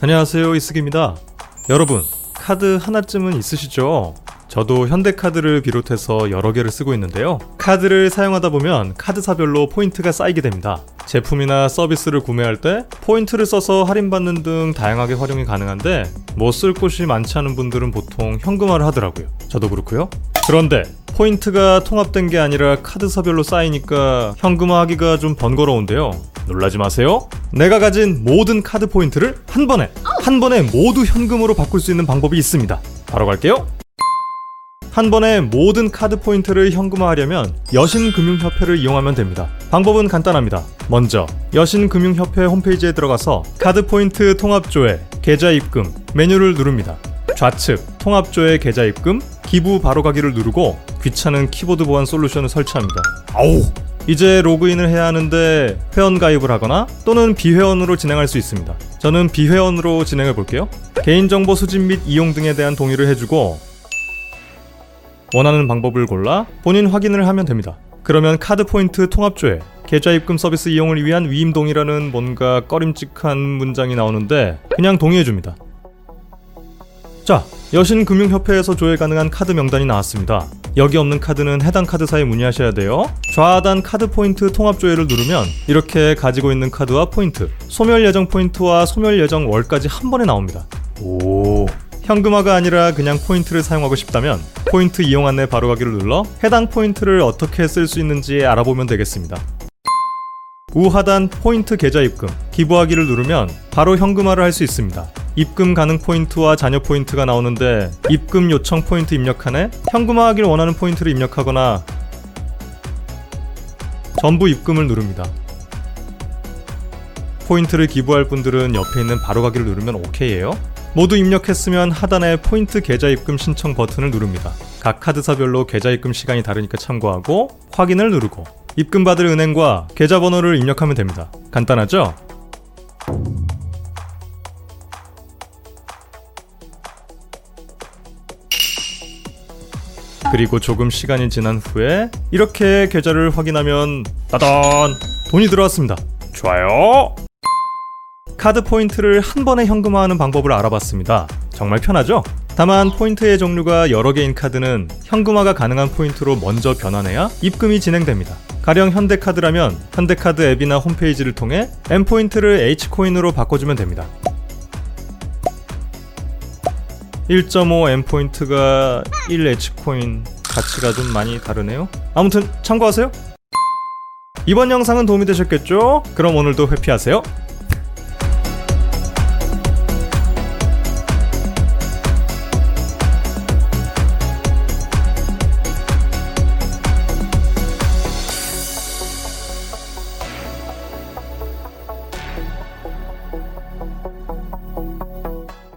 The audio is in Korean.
안녕하세요 잇섭입니다. 여러분 카드 하나쯤은 있으시죠? 저도 현대카드를 비롯해서 여러 개를 쓰고 있는데요. 카드를 사용하다 보면 카드사별로 포인트가 쌓이게 됩니다. 제품이나 서비스를 구매할 때 포인트를 써서 할인받는 등 다양하게 활용이 가능한데 뭐 쓸 곳이 많지 않은 분들은 보통 현금화를 하더라고요. 저도 그렇고요. 그런데 포인트가 통합된 게 아니라 카드사별로 쌓이니까 현금화하기가 좀 번거로운데요. 놀라지 마세요. 내가 가진 모든 카드 포인트를 한 번에 한 번에 모두 현금으로 바꿀 수 있는 방법이 있습니다. 바로 갈게요. 한 번에 모든 카드 포인트를 현금화하려면 여신금융협회를 이용하면 됩니다. 방법은 간단합니다. 먼저 여신금융협회 홈페이지에 들어가서 카드 포인트 통합조회 계좌 입금 메뉴를 누릅니다. 좌측 통합조회 계좌 입금 기부 바로 가기를 누르고 귀찮은 키보드 보안 솔루션을 설치합니다. 아우 이제 로그인을 해야 하는데 회원 가입을 하거나 또는 비회원으로 진행할 수 있습니다. 저는 비회원으로 진행해 볼게요. 개인정보 수집 및 이용 등에 대한 동의를 해주고 원하는 방법을 골라 본인 확인을 하면 됩니다. 그러면 카드 포인트 통합조회 계좌 입금 서비스 이용을 위한 위임 동의라는 뭔가 꺼림칙한 문장이 나오는데 그냥 동의해 줍니다. 자, 여신금융협회에서 조회 가능한 카드 명단이 나왔습니다. 여기 없는 카드는 해당 카드사에 문의하셔야 돼요. 좌하단 카드 포인트 통합 조회를 누르면 이렇게 가지고 있는 카드와 포인트, 소멸 예정 포인트와 소멸 예정 월까지 한 번에 나옵니다. 오. 현금화가 아니라 그냥 포인트를 사용하고 싶다면 포인트 이용 안내 바로 가기를 눌러 해당 포인트를 어떻게 쓸 수 있는지 알아보면 되겠습니다. 우하단 포인트 계좌 입금, 기부하기를 누르면 바로 현금화를 할 수 있습니다. 입금 가능 포인트와 잔여 포인트가 나오는데 입금 요청 포인트 입력칸에 현금화하길 원하는 포인트를 입력하거나 전부 입금을 누릅니다. 포인트를 기부할 분들은 옆에 있는 바로 가기를 누르면 OK예요. 모두 입력했으면 하단에 포인트 계좌 입금 신청 버튼을 누릅니다. 각 카드사별로 계좌 입금 시간이 다르니까 참고하고 확인을 누르고 입금 받을 은행과 계좌번호를 입력하면 됩니다. 간단하죠? 그리고 조금 시간이 지난 후에 이렇게 계좌를 확인하면 따단 돈이 들어왔습니다. 좋아요. 카드 포인트를 한 번에 현금화하는 방법을 알아봤습니다. 정말 편하죠? 다만 포인트의 종류가 여러 개인 카드는 현금화가 가능한 포인트로 먼저 변환해야 입금이 진행됩니다. 가령 현대카드라면 현대카드 앱이나 홈페이지를 통해 M포인트를 H코인으로 바꿔주면 됩니다. 1.5 M포인트가 1 H코인 가치가 좀 많이 다르네요. 아무튼 참고하세요. 이번 영상은 도움이 되셨겠죠? 그럼 오늘도 회피하세요.